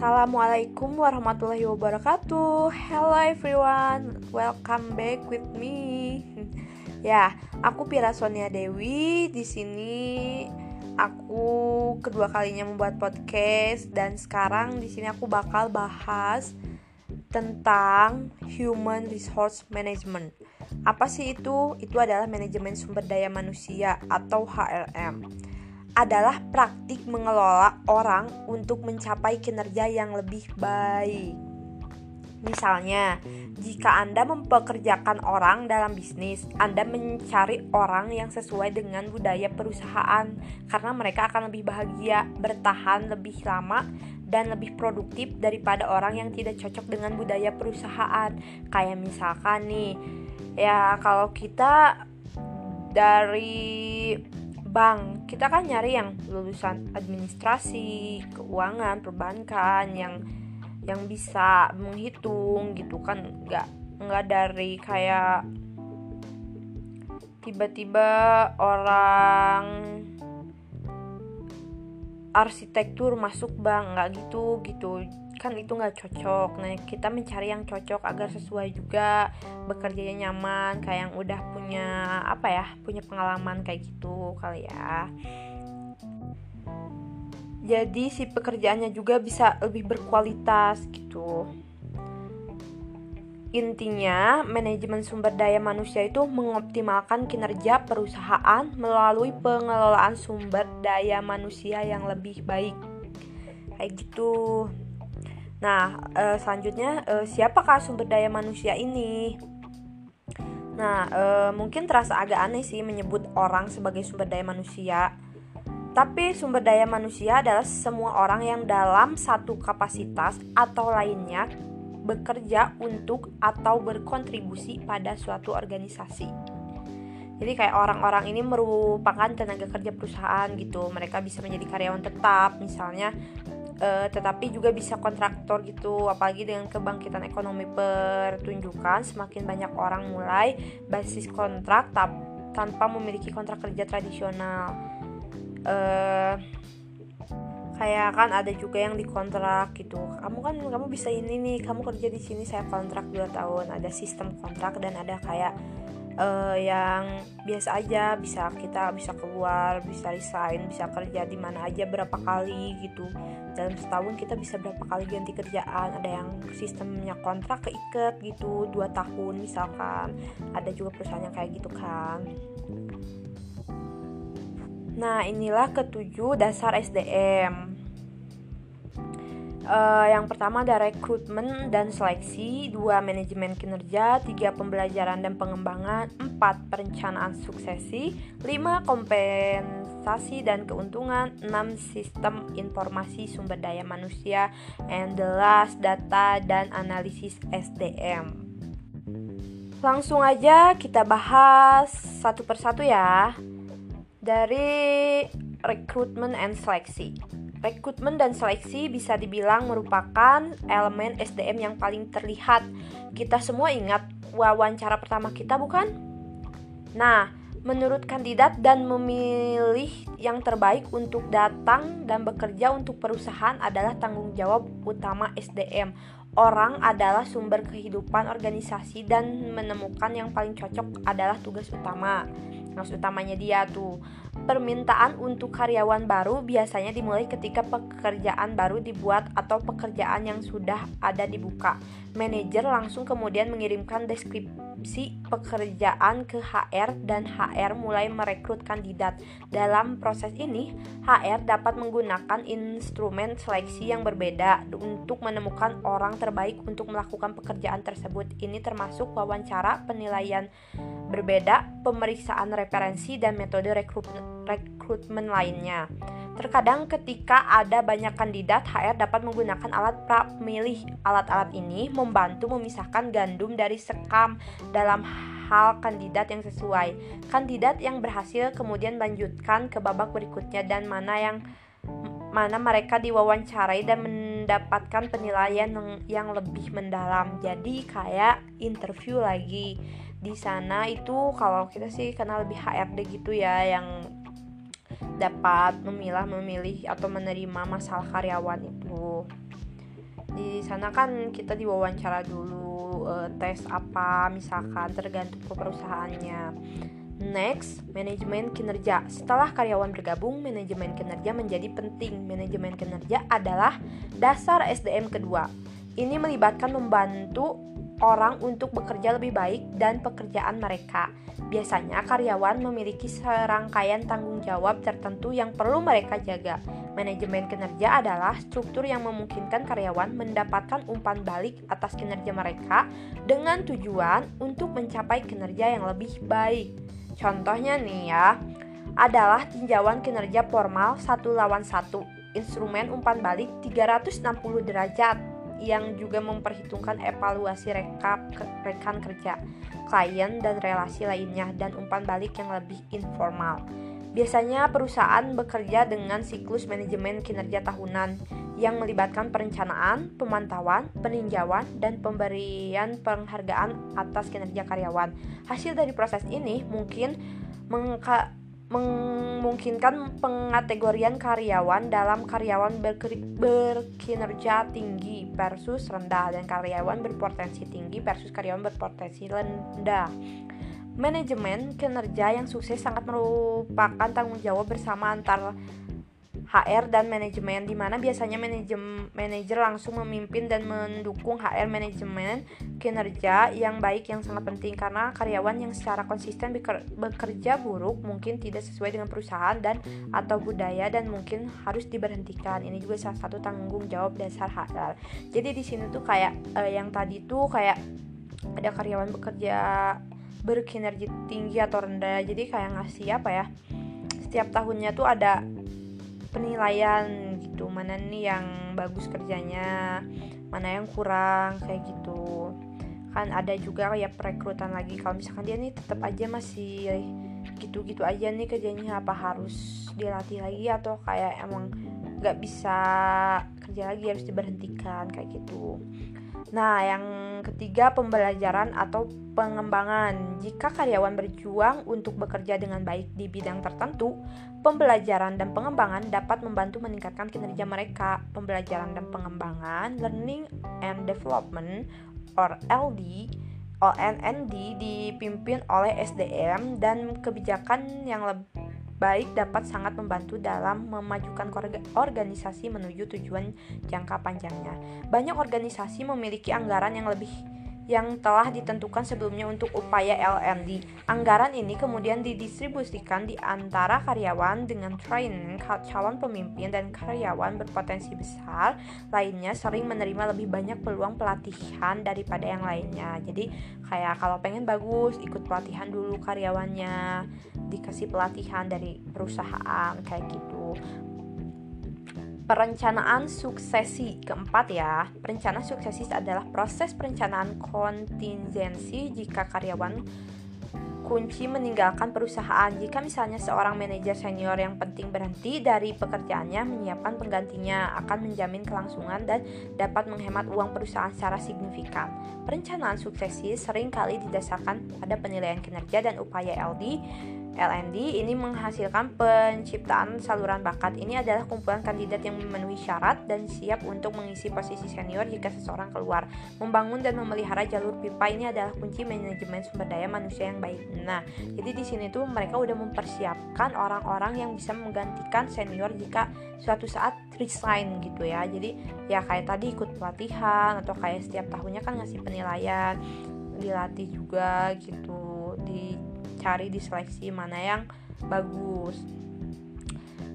Assalamualaikum warahmatullahi wabarakatuh. Hello everyone, welcome back with me. ya, aku Pira Sonia Dewi. Di sini aku kedua kalinya membuat podcast dan sekarang di sini aku bakal bahas tentang human resource management. Apa sih itu? Itu adalah manajemen sumber daya manusia atau HRM adalah praktik mengelola orang untuk mencapai kinerja yang lebih baik. Misalnya, jika Anda mempekerjakan orang dalam bisnis, Anda mencari orang yang sesuai dengan budaya perusahaan karena mereka akan lebih bahagia, bertahan lebih lama, dan lebih produktif daripada orang yang tidak cocok dengan budaya perusahaan. Kayak misalkan nih, ya kalau kita dari bank. Kita kan nyari yang lulusan administrasi keuangan perbankan yang yang bisa menghitung gitu kan. Nggak nggak dari kayak tiba-tiba orang arsitektur masuk bank nggak gitu gitu kan itu nggak cocok nah kita mencari yang cocok agar sesuai juga bekerjanya nyaman kayak yang udah punya apa ya punya pengalaman kayak gitu kali ya jadi si pekerjaannya juga bisa lebih berkualitas gitu Intinya, manajemen sumber daya manusia itu mengoptimalkan kinerja perusahaan melalui pengelolaan sumber daya manusia yang lebih baik. Kayak gitu. Nah, e, selanjutnya e, siapakah sumber daya manusia ini? Nah, e, mungkin terasa agak aneh sih menyebut orang sebagai sumber daya manusia. Tapi sumber daya manusia adalah semua orang yang dalam satu kapasitas atau lainnya bekerja untuk atau berkontribusi pada suatu organisasi. Jadi kayak orang-orang ini merupakan tenaga kerja perusahaan gitu. Mereka bisa menjadi karyawan tetap, misalnya uh, tetapi juga bisa kontraktor gitu apalagi dengan kebangkitan ekonomi pertunjukan semakin banyak orang mulai basis kontrak tanpa memiliki kontrak kerja tradisional. Uh, kayak kan ada juga yang dikontrak gitu. Kamu kan kamu bisa ini nih kamu kerja di sini saya kontrak 2 tahun. Ada sistem kontrak dan ada kayak uh, yang biasa aja bisa kita bisa keluar bisa resign bisa kerja di mana aja berapa kali gitu. Dalam setahun kita bisa berapa kali ganti kerjaan. Ada yang sistemnya kontrak keikat gitu dua tahun misalkan. Ada juga perusahaan yang kayak gitu kan. Nah inilah ketujuh dasar SDM Uh, yang pertama ada rekrutmen dan seleksi, dua manajemen kinerja, tiga pembelajaran dan pengembangan, empat perencanaan suksesi, lima kompensasi dan keuntungan, enam sistem informasi sumber daya manusia, and the last data dan analisis SDM. Langsung aja kita bahas satu persatu ya. Dari rekrutmen and seleksi. Rekrutmen dan seleksi bisa dibilang merupakan elemen SDM yang paling terlihat. Kita semua ingat wawancara pertama kita, bukan? Nah, menurut kandidat dan memilih yang terbaik untuk datang dan bekerja untuk perusahaan adalah tanggung jawab utama SDM. Orang adalah sumber kehidupan organisasi dan menemukan yang paling cocok adalah tugas utama. Tugas utamanya dia tuh Permintaan untuk karyawan baru biasanya dimulai ketika pekerjaan baru dibuat atau pekerjaan yang sudah ada dibuka. Manajer langsung kemudian mengirimkan deskripsi pekerjaan ke HR dan HR mulai merekrut kandidat. Dalam proses ini, HR dapat menggunakan instrumen seleksi yang berbeda untuk menemukan orang terbaik untuk melakukan pekerjaan tersebut. Ini termasuk wawancara, penilaian berbeda, pemeriksaan referensi dan metode rekrutmen rekrutmen lainnya. Terkadang ketika ada banyak kandidat, HR dapat menggunakan alat pemilih. Alat-alat ini membantu memisahkan gandum dari sekam dalam hal kandidat yang sesuai. Kandidat yang berhasil kemudian lanjutkan ke babak berikutnya dan mana yang mana mereka diwawancarai dan mendapatkan penilaian yang lebih mendalam. Jadi kayak interview lagi. Di sana itu kalau kita sih kenal lebih HRD gitu ya yang dapat memilah, memilih atau menerima masalah karyawan itu. di sana kan kita diwawancara dulu uh, tes apa misalkan tergantung ke perusahaannya Next, manajemen kinerja. Setelah karyawan bergabung, manajemen kinerja menjadi penting. Manajemen kinerja adalah dasar SDM kedua. Ini melibatkan membantu orang untuk bekerja lebih baik dan pekerjaan mereka. Biasanya karyawan memiliki serangkaian tanggung jawab tertentu yang perlu mereka jaga. Manajemen kinerja adalah struktur yang memungkinkan karyawan mendapatkan umpan balik atas kinerja mereka dengan tujuan untuk mencapai kinerja yang lebih baik. Contohnya nih ya, adalah tinjauan kinerja formal satu lawan satu, instrumen umpan balik 360 derajat yang juga memperhitungkan evaluasi rekap rekan kerja, klien dan relasi lainnya dan umpan balik yang lebih informal. Biasanya perusahaan bekerja dengan siklus manajemen kinerja tahunan yang melibatkan perencanaan, pemantauan, peninjauan, dan pemberian penghargaan atas kinerja karyawan. Hasil dari proses ini mungkin memungkinkan pengategorian karyawan dalam karyawan berkinerja tinggi versus rendah dan karyawan berpotensi tinggi versus karyawan berpotensi rendah. Manajemen kinerja yang sukses sangat merupakan tanggung jawab bersama antar HR dan manajemen di mana biasanya manajem, manajer langsung memimpin dan mendukung HR manajemen kinerja yang baik yang sangat penting karena karyawan yang secara konsisten bekerja buruk mungkin tidak sesuai dengan perusahaan dan atau budaya dan mungkin harus diberhentikan. Ini juga salah satu tanggung jawab dasar HR. Jadi di sini tuh kayak eh, yang tadi tuh kayak ada karyawan bekerja berkinerja tinggi atau rendah. Jadi kayak ngasih apa ya? Setiap tahunnya tuh ada penilaian gitu. Mana nih yang bagus kerjanya mana yang kurang kayak gitu. Kan ada juga kayak perekrutan lagi. Kalau misalkan dia nih tetap aja masih gitu-gitu aja nih kerjanya apa harus dilatih lagi? Atau kayak emang nggak bisa kerja lagi harus diberhentikan kayak gitu Nah, yang ketiga pembelajaran atau pengembangan. Jika karyawan berjuang untuk bekerja dengan baik di bidang tertentu, pembelajaran dan pengembangan dapat membantu meningkatkan kinerja mereka. Pembelajaran dan pengembangan, learning and development or LD ONND dipimpin oleh SDM dan kebijakan yang lebih baik dapat sangat membantu dalam memajukan organisasi menuju tujuan jangka panjangnya. Banyak organisasi memiliki anggaran yang lebih yang telah ditentukan sebelumnya untuk upaya LND. Anggaran ini kemudian didistribusikan di antara karyawan dengan training calon pemimpin dan karyawan berpotensi besar lainnya sering menerima lebih banyak peluang pelatihan daripada yang lainnya. Jadi kayak kalau pengen bagus ikut pelatihan dulu karyawannya, dikasih pelatihan dari perusahaan kayak gitu Perencanaan suksesi keempat ya. Perencanaan suksesi adalah proses perencanaan kontingensi jika karyawan kunci meninggalkan perusahaan. Jika misalnya seorang manajer senior yang penting berhenti dari pekerjaannya, menyiapkan penggantinya akan menjamin kelangsungan dan dapat menghemat uang perusahaan secara signifikan. Perencanaan suksesi sering kali didasarkan pada penilaian kinerja dan upaya LD LND ini menghasilkan penciptaan saluran bakat. Ini adalah kumpulan kandidat yang memenuhi syarat dan siap untuk mengisi posisi senior jika seseorang keluar. Membangun dan memelihara jalur pipa ini adalah kunci manajemen sumber daya manusia yang baik. Nah, jadi di sini tuh mereka udah mempersiapkan orang-orang yang bisa menggantikan senior jika suatu saat resign gitu ya. Jadi ya kayak tadi ikut pelatihan atau kayak setiap tahunnya kan ngasih penilaian, dilatih juga gitu di cari di seleksi mana yang bagus.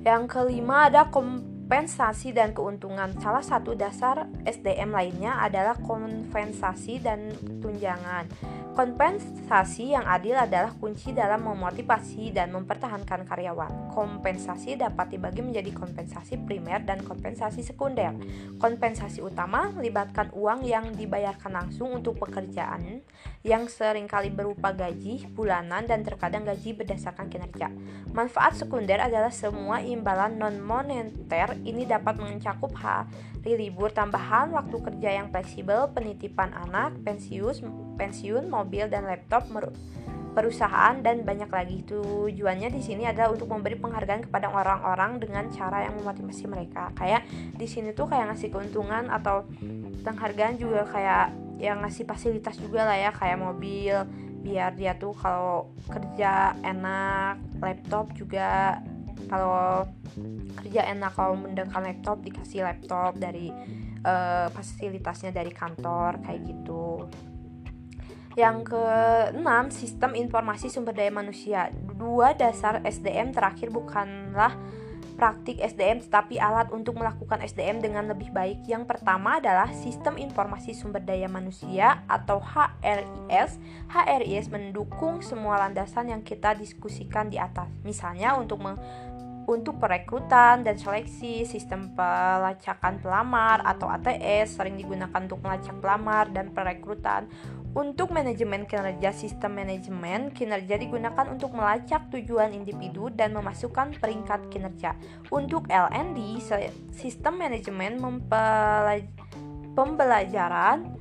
Yang kelima ada kompensasi dan keuntungan. Salah satu dasar SDM lainnya adalah kompensasi dan tunjangan. Kompensasi yang adil adalah kunci dalam memotivasi dan mempertahankan karyawan. Kompensasi dapat dibagi menjadi kompensasi primer dan kompensasi sekunder. Kompensasi utama melibatkan uang yang dibayarkan langsung untuk pekerjaan yang sering kali berupa gaji bulanan dan terkadang gaji berdasarkan kinerja. Manfaat sekunder adalah semua imbalan non-moneter ini dapat mencakup hari libur tambahan, waktu kerja yang fleksibel, penitipan anak, pensiun, pensiun, mobil dan laptop perusahaan dan banyak lagi. Tujuannya di sini adalah untuk memberi penghargaan kepada orang-orang dengan cara yang memotivasi mereka. Kayak di sini tuh kayak ngasih keuntungan atau penghargaan juga kayak yang ngasih fasilitas juga lah ya kayak mobil biar dia tuh kalau kerja enak, laptop juga kalau kerja enak kalau menggunakan laptop dikasih laptop dari uh, fasilitasnya dari kantor kayak gitu. Yang keenam, sistem informasi sumber daya manusia. Dua dasar SDM terakhir bukanlah praktik SDM tetapi alat untuk melakukan SDM dengan lebih baik. Yang pertama adalah Sistem Informasi Sumber Daya Manusia atau HRIS. HRIS mendukung semua landasan yang kita diskusikan di atas. Misalnya untuk untuk perekrutan dan seleksi, sistem pelacakan pelamar atau ATS sering digunakan untuk melacak pelamar dan perekrutan. Untuk manajemen kinerja, sistem manajemen kinerja digunakan untuk melacak tujuan individu dan memasukkan peringkat kinerja. Untuk LND, sistem manajemen pembelajaran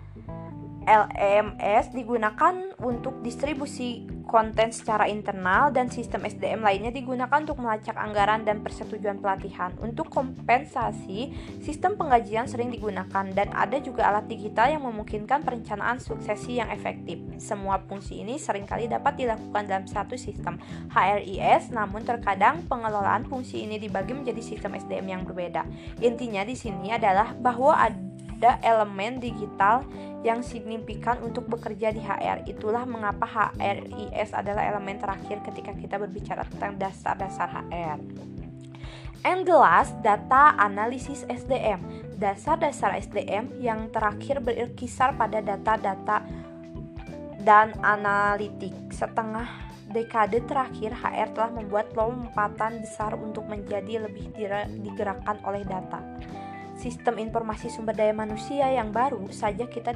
LMS digunakan untuk distribusi konten secara internal dan sistem SDM lainnya digunakan untuk melacak anggaran dan persetujuan pelatihan. Untuk kompensasi, sistem penggajian sering digunakan dan ada juga alat digital yang memungkinkan perencanaan suksesi yang efektif. Semua fungsi ini sering kali dapat dilakukan dalam satu sistem HRIS, namun terkadang pengelolaan fungsi ini dibagi menjadi sistem SDM yang berbeda. Intinya di sini adalah bahwa ada elemen digital yang signifikan untuk bekerja di HR. Itulah mengapa HRIS adalah elemen terakhir ketika kita berbicara tentang dasar-dasar HR. And the last, data analisis SDM. Dasar-dasar SDM yang terakhir berkisar pada data-data dan analitik. Setengah dekade terakhir, HR telah membuat lompatan besar untuk menjadi lebih digerakkan oleh data sistem informasi sumber daya manusia yang baru saja kita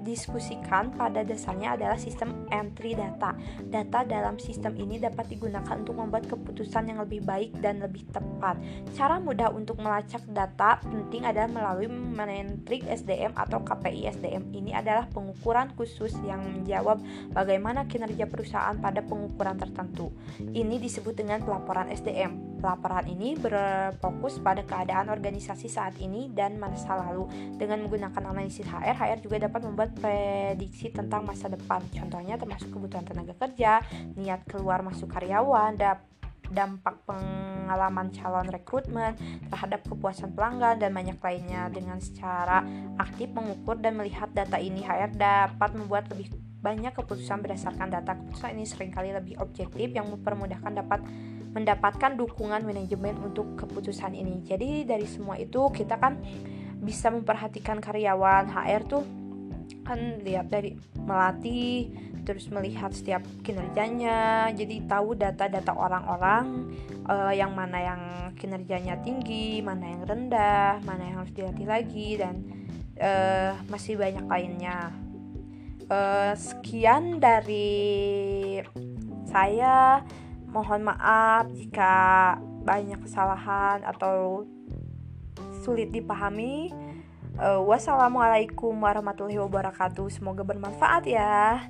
diskusikan pada dasarnya adalah sistem entry data. Data dalam sistem ini dapat digunakan untuk membuat keputusan yang lebih baik dan lebih tepat. Cara mudah untuk melacak data penting adalah melalui metrik SDM atau KPI SDM. Ini adalah pengukuran khusus yang menjawab bagaimana kinerja perusahaan pada pengukuran tertentu. Ini disebut dengan pelaporan SDM. Laporan ini berfokus pada keadaan organisasi saat ini dan masa lalu. Dengan menggunakan analisis HR, HR juga dapat membuat prediksi tentang masa depan. Contohnya termasuk kebutuhan tenaga kerja, niat keluar masuk karyawan, dampak pengalaman calon rekrutmen terhadap kepuasan pelanggan dan banyak lainnya dengan secara aktif mengukur dan melihat data ini HR dapat membuat lebih banyak keputusan berdasarkan data keputusan ini sering kali lebih objektif yang mempermudahkan dapat mendapatkan dukungan manajemen untuk keputusan ini. Jadi dari semua itu kita kan bisa memperhatikan karyawan. HR tuh kan lihat dari melatih terus melihat setiap kinerjanya. Jadi tahu data-data orang-orang uh, yang mana yang kinerjanya tinggi mana yang rendah mana yang harus dilatih lagi dan uh, masih banyak lainnya. Uh, sekian dari saya Mohon maaf jika banyak kesalahan atau sulit dipahami. Uh, wassalamualaikum warahmatullahi wabarakatuh. Semoga bermanfaat ya.